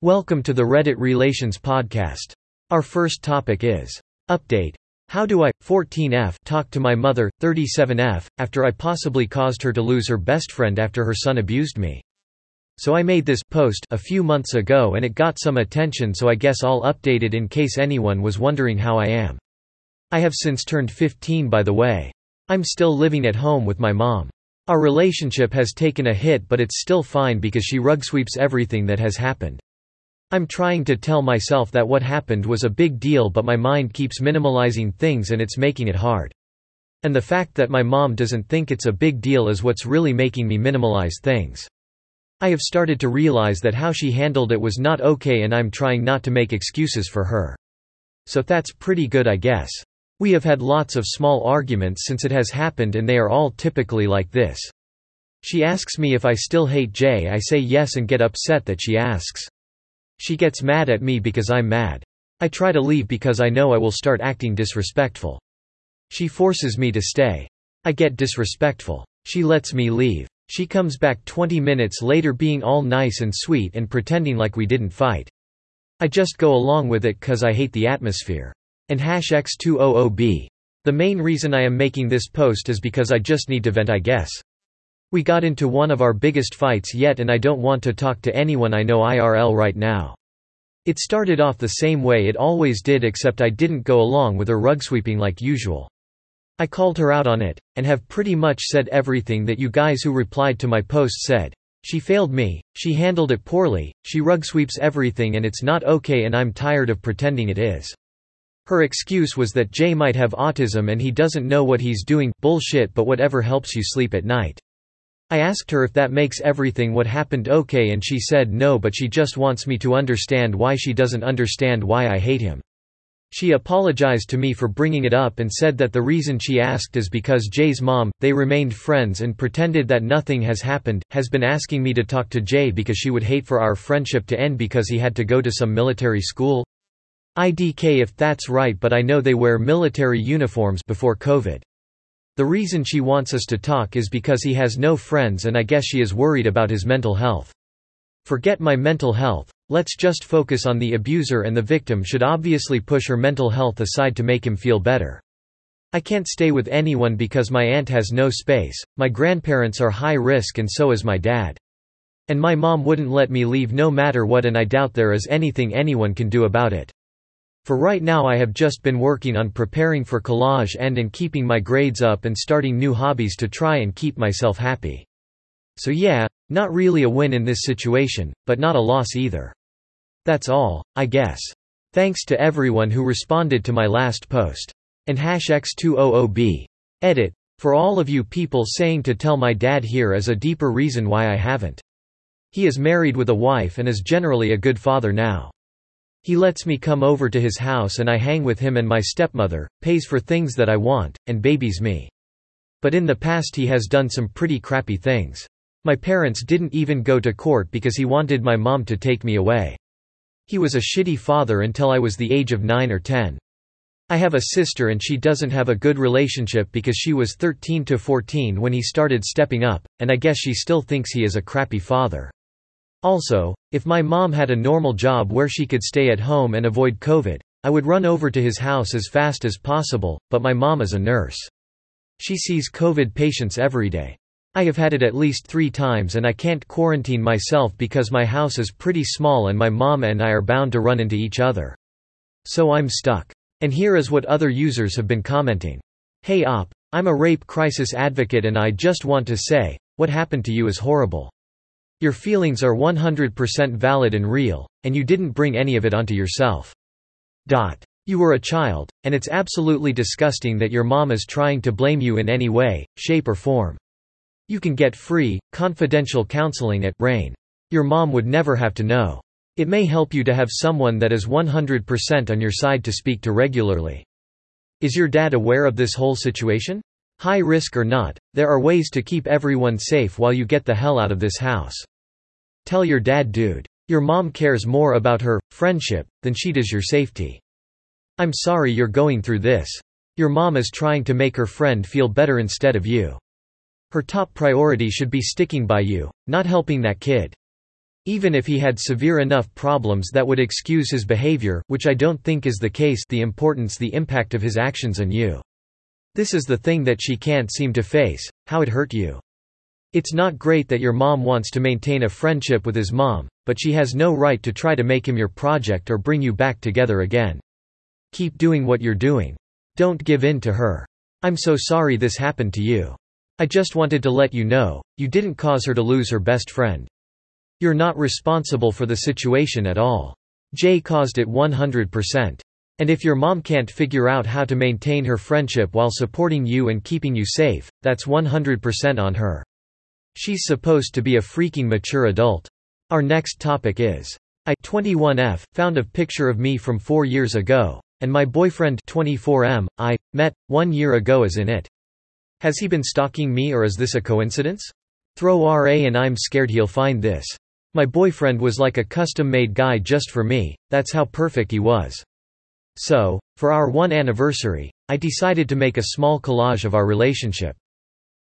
Welcome to the Reddit Relations Podcast. Our first topic is Update. How do I, 14F, talk to my mother, 37F, after I possibly caused her to lose her best friend after her son abused me? So I made this post a few months ago and it got some attention so I guess I'll update it in case anyone was wondering how I am. I have since turned 15 by the way. I'm still living at home with my mom. Our relationship has taken a hit but it's still fine because she rug sweeps everything that has happened. I'm trying to tell myself that what happened was a big deal but my mind keeps minimalizing things and it's making it hard. And the fact that my mom doesn't think it's a big deal is what's really making me minimalize things. I have started to realize that how she handled it was not okay and I'm trying not to make excuses for her. So that's pretty good I guess. We have had lots of small arguments since it has happened and they are all typically like this. She asks me if I still hate Jay I say yes and get upset that she asks. She gets mad at me because I'm mad. I try to leave because I know I will start acting disrespectful. She forces me to stay. I get disrespectful. She lets me leave. She comes back 20 minutes later being all nice and sweet and pretending like we didn't fight. I just go along with it cause I hate the atmosphere. And hash x200b. The main reason I am making this post is because I just need to vent I guess. We got into one of our biggest fights yet and I don't want to talk to anyone I know IRL right now. It started off the same way it always did except I didn't go along with her rug sweeping like usual. I called her out on it, and have pretty much said everything that you guys who replied to my post said. She failed me, she handled it poorly, she rug sweeps everything and it's not okay and I'm tired of pretending it is. Her excuse was that Jay might have autism and he doesn't know what he's doing, bullshit but whatever helps you sleep at night. I asked her if that makes everything what happened okay and she said no but she just wants me to understand why she doesn't understand why I hate him. She apologized to me for bringing it up and said that the reason she asked is because Jay's mom, they remained friends and pretended that nothing has happened, has been asking me to talk to Jay because she would hate for our friendship to end because he had to go to some military school. IDK if that's right but I know they wear military uniforms before COVID. The reason she wants us to talk is because he has no friends and I guess she is worried about his mental health. Forget my mental health, let's just focus on the abuser and the victim should obviously push her mental health aside to make him feel better. I can't stay with anyone because my aunt has no space, my grandparents are high risk and so is my dad. And my mom wouldn't let me leave no matter what and I doubt there is anything anyone can do about it. For right now I have just been working on preparing for collage and and keeping my grades up and starting new hobbies to try and keep myself happy. So yeah, not really a win in this situation, but not a loss either. That's all, I guess. Thanks to everyone who responded to my last post. And hash x200b. Edit. For all of you people saying to tell my dad here is a deeper reason why I haven't. He is married with a wife and is generally a good father now. He lets me come over to his house and I hang with him and my stepmother, pays for things that I want, and babies me. But in the past he has done some pretty crappy things. My parents didn't even go to court because he wanted my mom to take me away. He was a shitty father until I was the age of 9 or 10. I have a sister and she doesn't have a good relationship because she was 13 to 14 when he started stepping up, and I guess she still thinks he is a crappy father. Also, if my mom had a normal job where she could stay at home and avoid COVID, I would run over to his house as fast as possible, but my mom is a nurse. She sees COVID patients every day. I have had it at least three times and I can't quarantine myself because my house is pretty small and my mom and I are bound to run into each other. So I'm stuck. And here is what other users have been commenting. Hey op, I'm a rape crisis advocate and I just want to say, what happened to you is horrible. Your feelings are 100% valid and real, and you didn't bring any of it onto yourself. Dot. You were a child, and it's absolutely disgusting that your mom is trying to blame you in any way, shape or form. You can get free, confidential counseling at RAINN. Your mom would never have to know. It may help you to have someone that is 100% on your side to speak to regularly. Is your dad aware of this whole situation? High risk or not, there are ways to keep everyone safe while you get the hell out of this house. Tell your dad dude. Your mom cares more about her friendship than she does your safety. I'm sorry you're going through this. Your mom is trying to make her friend feel better instead of you. Her top priority should be sticking by you, not helping that kid. Even if he had severe enough problems that would excuse his behavior, which I don't think is the case the importance the impact of his actions on you. This is the thing that she can't seem to face, how it hurt you. It's not great that your mom wants to maintain a friendship with his mom, but she has no right to try to make him your project or bring you back together again. Keep doing what you're doing. Don't give in to her. I'm so sorry this happened to you. I just wanted to let you know, you didn't cause her to lose her best friend. You're not responsible for the situation at all. Jay caused it 100%. And if your mom can't figure out how to maintain her friendship while supporting you and keeping you safe, that's 100% on her. She's supposed to be a freaking mature adult. Our next topic is I 21F found a picture of me from 4 years ago and my boyfriend 24M I met 1 year ago is in it. Has he been stalking me or is this a coincidence? Throw RA and I'm scared he'll find this. My boyfriend was like a custom-made guy just for me, that's how perfect he was. So, for our one anniversary, I decided to make a small collage of our relationship.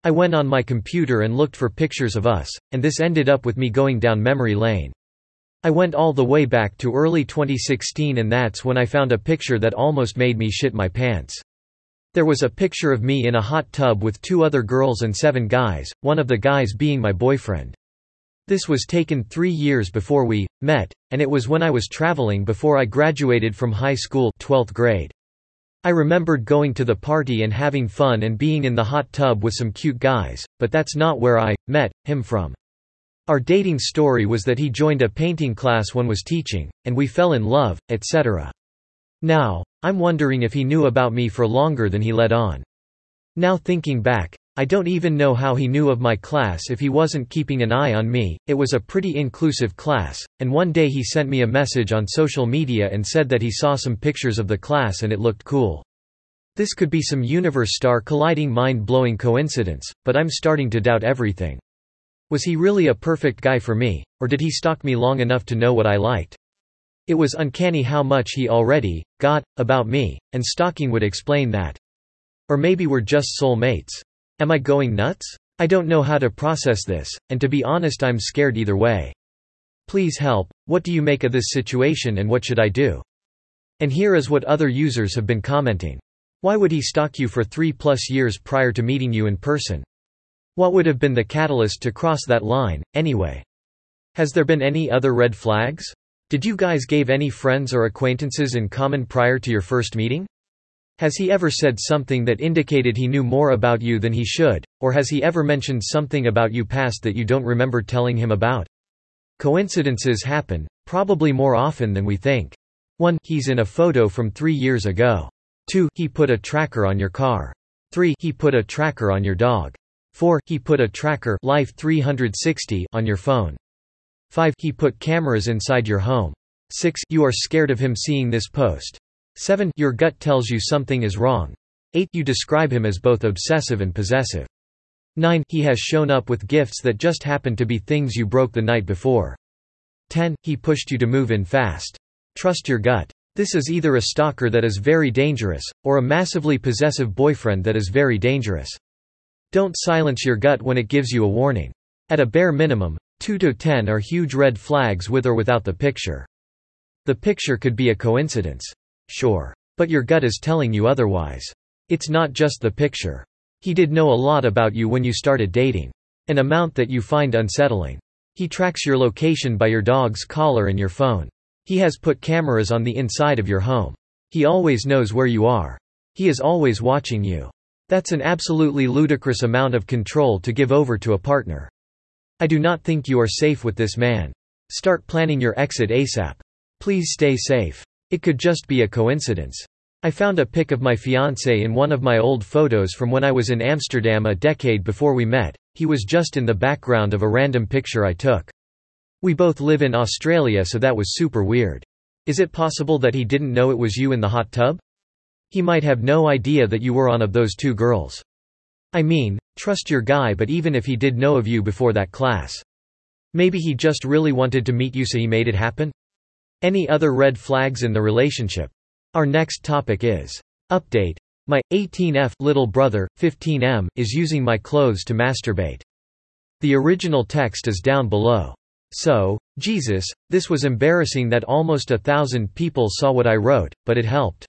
I went on my computer and looked for pictures of us, and this ended up with me going down memory lane. I went all the way back to early 2016 and that's when I found a picture that almost made me shit my pants. There was a picture of me in a hot tub with two other girls and seven guys, one of the guys being my boyfriend. This was taken three years before we met, and it was when I was traveling before I graduated from high school 12th grade. I remembered going to the party and having fun and being in the hot tub with some cute guys, but that's not where I met him from. Our dating story was that he joined a painting class one was teaching, and we fell in love, etc. Now, I'm wondering if he knew about me for longer than he let on. Now thinking back, I don't even know how he knew of my class if he wasn't keeping an eye on me. It was a pretty inclusive class, and one day he sent me a message on social media and said that he saw some pictures of the class and it looked cool. This could be some universe star colliding mind blowing coincidence, but I'm starting to doubt everything. Was he really a perfect guy for me, or did he stalk me long enough to know what I liked? It was uncanny how much he already got about me, and stalking would explain that. Or maybe we're just soul mates. Am I going nuts? I don't know how to process this, and to be honest I'm scared either way. Please help, what do you make of this situation and what should I do? And here is what other users have been commenting. Why would he stalk you for three plus years prior to meeting you in person? What would have been the catalyst to cross that line, anyway? Has there been any other red flags? Did you guys gave any friends or acquaintances in common prior to your first meeting? Has he ever said something that indicated he knew more about you than he should, or has he ever mentioned something about you past that you don't remember telling him about? Coincidences happen, probably more often than we think. 1. He's in a photo from three years ago. 2. He put a tracker on your car. 3. He put a tracker on your dog. 4. He put a tracker Life 360 on your phone. 5. He put cameras inside your home. 6. You are scared of him seeing this post. 7. Your gut tells you something is wrong. 8. You describe him as both obsessive and possessive. 9. He has shown up with gifts that just happened to be things you broke the night before. 10. He pushed you to move in fast. Trust your gut. This is either a stalker that is very dangerous, or a massively possessive boyfriend that is very dangerous. Don't silence your gut when it gives you a warning. At a bare minimum, 2 to 10 are huge red flags with or without the picture. The picture could be a coincidence. Sure. But your gut is telling you otherwise. It's not just the picture. He did know a lot about you when you started dating. An amount that you find unsettling. He tracks your location by your dog's collar and your phone. He has put cameras on the inside of your home. He always knows where you are. He is always watching you. That's an absolutely ludicrous amount of control to give over to a partner. I do not think you are safe with this man. Start planning your exit ASAP. Please stay safe. It could just be a coincidence. I found a pic of my fiancé in one of my old photos from when I was in Amsterdam a decade before we met, he was just in the background of a random picture I took. We both live in Australia so that was super weird. Is it possible that he didn't know it was you in the hot tub? He might have no idea that you were one of those two girls. I mean, trust your guy but even if he did know of you before that class. Maybe he just really wanted to meet you so he made it happen? Any other red flags in the relationship? Our next topic is Update. My 18F little brother, 15M, is using my clothes to masturbate. The original text is down below. So, Jesus, this was embarrassing that almost a thousand people saw what I wrote, but it helped.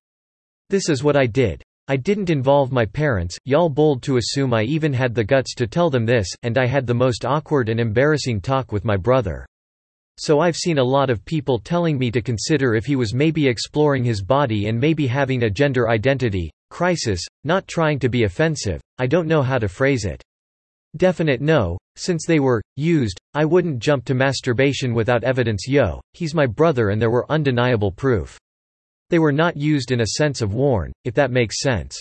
This is what I did. I didn't involve my parents, y'all bold to assume I even had the guts to tell them this, and I had the most awkward and embarrassing talk with my brother. So I've seen a lot of people telling me to consider if he was maybe exploring his body and maybe having a gender identity crisis, not trying to be offensive, I don't know how to phrase it. Definite no, since they were used, I wouldn't jump to masturbation without evidence yo, he's my brother and there were undeniable proof. They were not used in a sense of worn, if that makes sense.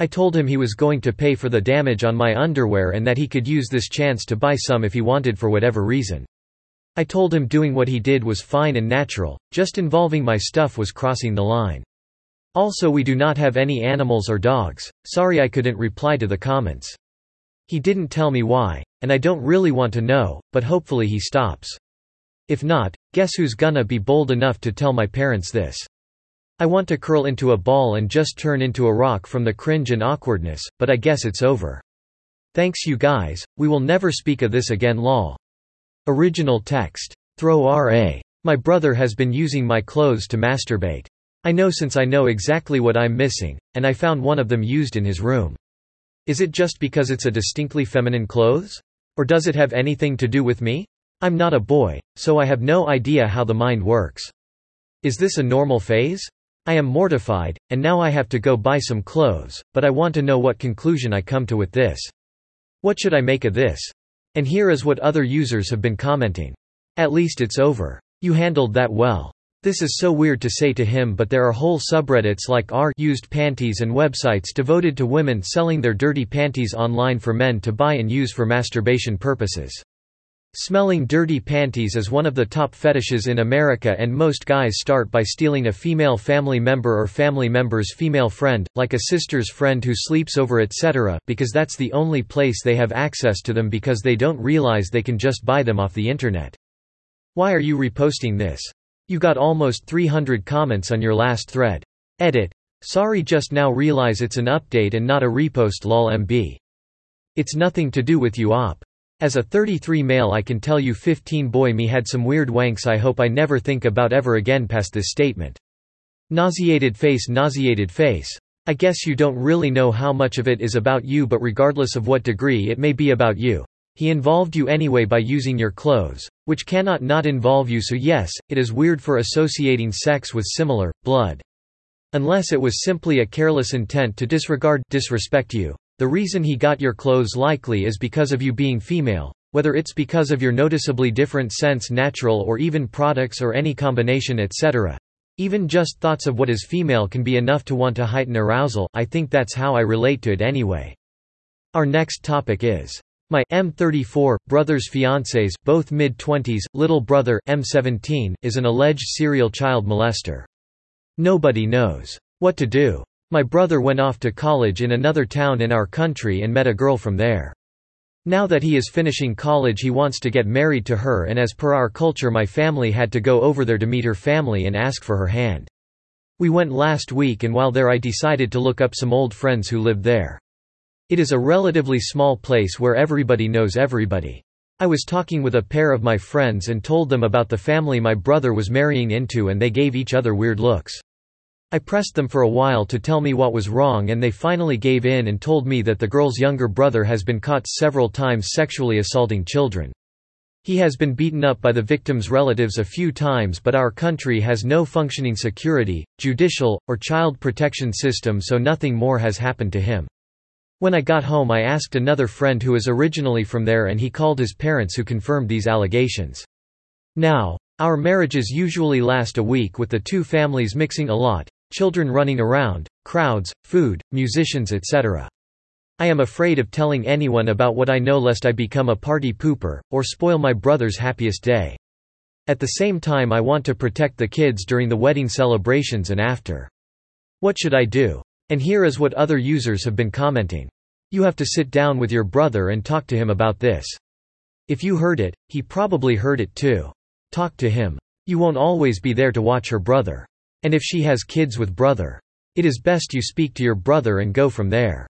I told him he was going to pay for the damage on my underwear and that he could use this chance to buy some if he wanted for whatever reason. I told him doing what he did was fine and natural, just involving my stuff was crossing the line. Also we do not have any animals or dogs, sorry I couldn't reply to the comments. He didn't tell me why, and I don't really want to know, but hopefully he stops. If not, guess who's gonna be bold enough to tell my parents this? I want to curl into a ball and just turn into a rock from the cringe and awkwardness, but I guess it's over. Thanks you guys, we will never speak of this again lol. Original text. Throw RA. My brother has been using my clothes to masturbate. I know since I know exactly what I'm missing, and I found one of them used in his room. Is it just because it's a distinctly feminine clothes? Or does it have anything to do with me? I'm not a boy, so I have no idea how the mind works. Is this a normal phase? I am mortified, and now I have to go buy some clothes, but I want to know what conclusion I come to with this. What should I make of this? And here is what other users have been commenting. At least it's over. You handled that well. This is so weird to say to him but there are whole subreddits like r used panties and websites devoted to women selling their dirty panties online for men to buy and use for masturbation purposes. Smelling dirty panties is one of the top fetishes in America and most guys start by stealing a female family member or family member's female friend, like a sister's friend who sleeps over etc. because that's the only place they have access to them because they don't realize they can just buy them off the internet. Why are you reposting this? You got almost 300 comments on your last thread. Edit. Sorry just now realize it's an update and not a repost lol mb. It's nothing to do with you op. As a 33 male I can tell you 15 boy me had some weird wanks I hope I never think about ever again past this statement. Nauseated face nauseated face. I guess you don't really know how much of it is about you but regardless of what degree it may be about you. He involved you anyway by using your clothes, which cannot not involve you so yes, it is weird for associating sex with similar, blood. Unless it was simply a careless intent to disregard, disrespect you. The reason he got your clothes likely is because of you being female, whether it's because of your noticeably different sense natural or even products or any combination etc. Even just thoughts of what is female can be enough to want to heighten arousal, I think that's how I relate to it anyway. Our next topic is my M34 brother's fiancés, both mid-20s, little brother M17 is an alleged serial child molester. Nobody knows what to do. My brother went off to college in another town in our country and met a girl from there. Now that he is finishing college he wants to get married to her and as per our culture my family had to go over there to meet her family and ask for her hand. We went last week and while there I decided to look up some old friends who lived there. It is a relatively small place where everybody knows everybody. I was talking with a pair of my friends and told them about the family my brother was marrying into and they gave each other weird looks. I pressed them for a while to tell me what was wrong and they finally gave in and told me that the girl's younger brother has been caught several times sexually assaulting children. He has been beaten up by the victim's relatives a few times but our country has no functioning security, judicial, or child protection system so nothing more has happened to him. When I got home I asked another friend who is originally from there and he called his parents who confirmed these allegations. Now, our marriages usually last a week with the two families mixing a lot, children running around, crowds, food, musicians etc. I am afraid of telling anyone about what I know lest I become a party pooper, or spoil my brother's happiest day. At the same time I want to protect the kids during the wedding celebrations and after. What should I do? And here is what other users have been commenting. You have to sit down with your brother and talk to him about this. If you heard it, he probably heard it too. Talk to him. You won't always be there to watch her brother. And if she has kids with brother, it is best you speak to your brother and go from there.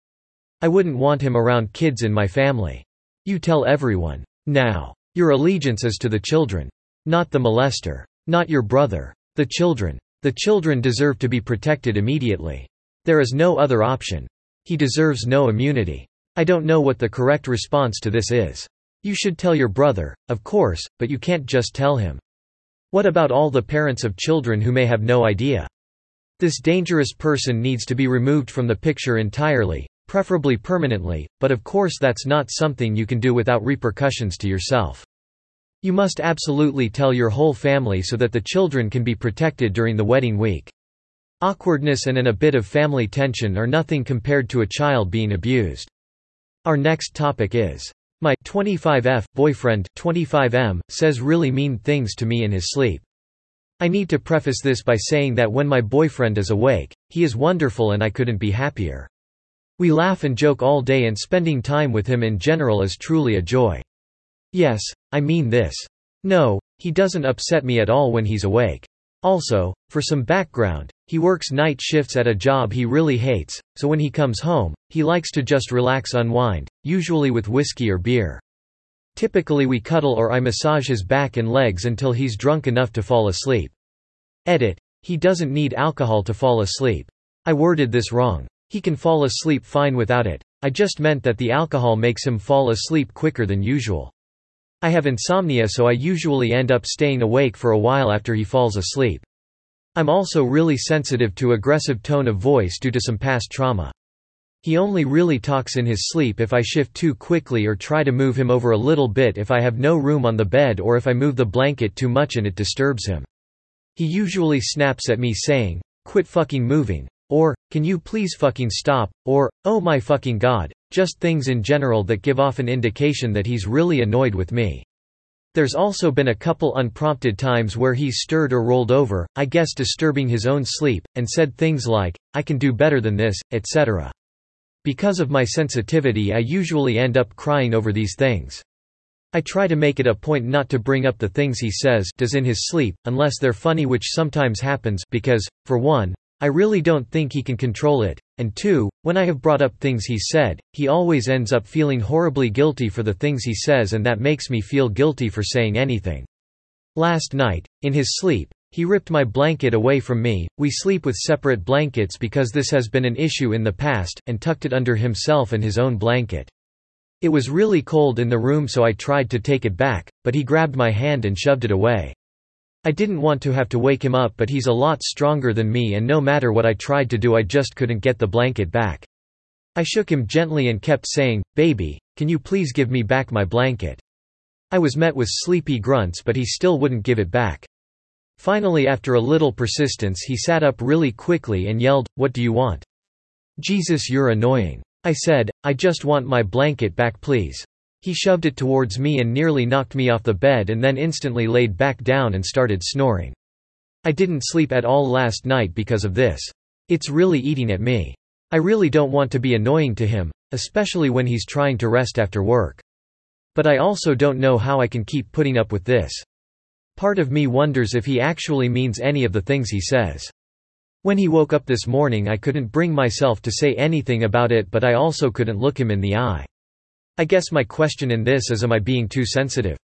I wouldn't want him around kids in my family. You tell everyone. Now. Your allegiance is to the children. Not the molester. Not your brother. The children. The children deserve to be protected immediately. There is no other option. He deserves no immunity. I don't know what the correct response to this is. You should tell your brother, of course, but you can't just tell him. What about all the parents of children who may have no idea? This dangerous person needs to be removed from the picture entirely, preferably permanently, but of course that's not something you can do without repercussions to yourself. You must absolutely tell your whole family so that the children can be protected during the wedding week. Awkwardness and an a bit of family tension are nothing compared to a child being abused. Our next topic is my 25F boyfriend 25M says really mean things to me in his sleep. I need to preface this by saying that when my boyfriend is awake, he is wonderful and I couldn't be happier. We laugh and joke all day and spending time with him in general is truly a joy. Yes, I mean this. No, he doesn't upset me at all when he's awake. Also, for some background, he works night shifts at a job he really hates, so when he comes home, he likes to just relax unwind, usually with whiskey or beer. Typically we cuddle or I massage his back and legs until he's drunk enough to fall asleep. Edit. He doesn't need alcohol to fall asleep. I worded this wrong. He can fall asleep fine without it. I just meant that the alcohol makes him fall asleep quicker than usual. I have insomnia so I usually end up staying awake for a while after he falls asleep. I'm also really sensitive to aggressive tone of voice due to some past trauma. He only really talks in his sleep if I shift too quickly or try to move him over a little bit if I have no room on the bed or if I move the blanket too much and it disturbs him. He usually snaps at me saying, quit fucking moving, or, can you please fucking stop, or, oh my fucking god, just things in general that give off an indication that he's really annoyed with me. There's also been a couple unprompted times where he's stirred or rolled over, I guess disturbing his own sleep, and said things like, I can do better than this, etc. Because of my sensitivity I usually end up crying over these things. I try to make it a point not to bring up the things he says does in his sleep, unless they're funny which sometimes happens because, for one, I really don't think he can control it, and two, when I have brought up things he said, he always ends up feeling horribly guilty for the things he says and that makes me feel guilty for saying anything. Last night, in his sleep, he ripped my blanket away from me, we sleep with separate blankets because this has been an issue in the past, and tucked it under himself and his own blanket. It was really cold in the room so I tried to take it back, but he grabbed my hand and shoved it away. I didn't want to have to wake him up but he's a lot stronger than me and no matter what I tried to do I just couldn't get the blanket back. I shook him gently and kept saying, baby, can you please give me back my blanket? I was met with sleepy grunts but he still wouldn't give it back. Finally after a little persistence he sat up really quickly and yelled, what do you want? Jesus you're annoying. I said, I just want my blanket back please. He shoved it towards me and nearly knocked me off the bed and then instantly laid back down and started snoring. I didn't sleep at all last night because of this. It's really eating at me. I really don't want to be annoying to him, especially when he's trying to rest after work. But I also don't know how I can keep putting up with this. Part of me wonders if he actually means any of the things he says. When he woke up this morning I couldn't bring myself to say anything about it but I also couldn't look him in the eye. I guess my question in this is am I being too sensitive?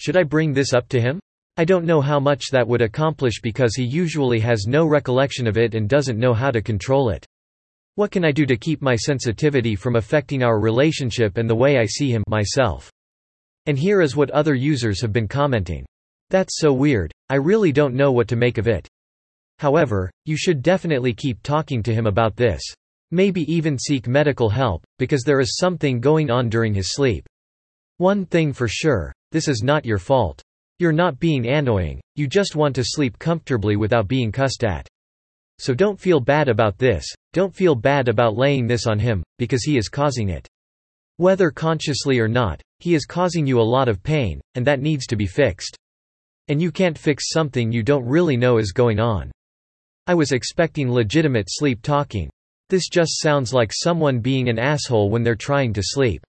Should I bring this up to him? I don't know how much that would accomplish because he usually has no recollection of it and doesn't know how to control it. What can I do to keep my sensitivity from affecting our relationship and the way I see him myself? And here is what other users have been commenting. That's so weird, I really don't know what to make of it. However, you should definitely keep talking to him about this. Maybe even seek medical help, because there is something going on during his sleep. One thing for sure, this is not your fault. You're not being annoying, you just want to sleep comfortably without being cussed at. So don't feel bad about this, don't feel bad about laying this on him, because he is causing it. Whether consciously or not, he is causing you a lot of pain, and that needs to be fixed. And you can't fix something you don't really know is going on. I was expecting legitimate sleep talking. This just sounds like someone being an asshole when they're trying to sleep.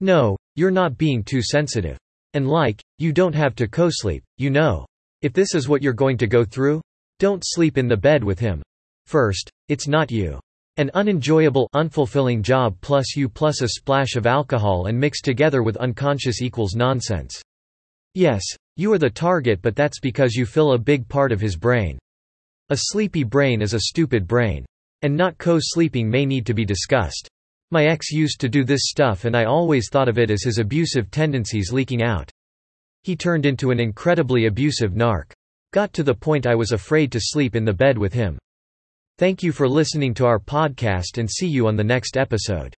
No, you're not being too sensitive. And like, you don't have to co-sleep, you know. If this is what you're going to go through, don't sleep in the bed with him. First, it's not you. An unenjoyable, unfulfilling job plus you plus a splash of alcohol and mixed together with unconscious equals nonsense. Yes, you are the target but that's because you fill a big part of his brain. A sleepy brain is a stupid brain. And not co-sleeping may need to be discussed. My ex used to do this stuff and I always thought of it as his abusive tendencies leaking out. He turned into an incredibly abusive narc. Got to the point I was afraid to sleep in the bed with him. Thank you for listening to our podcast and see you on the next episode.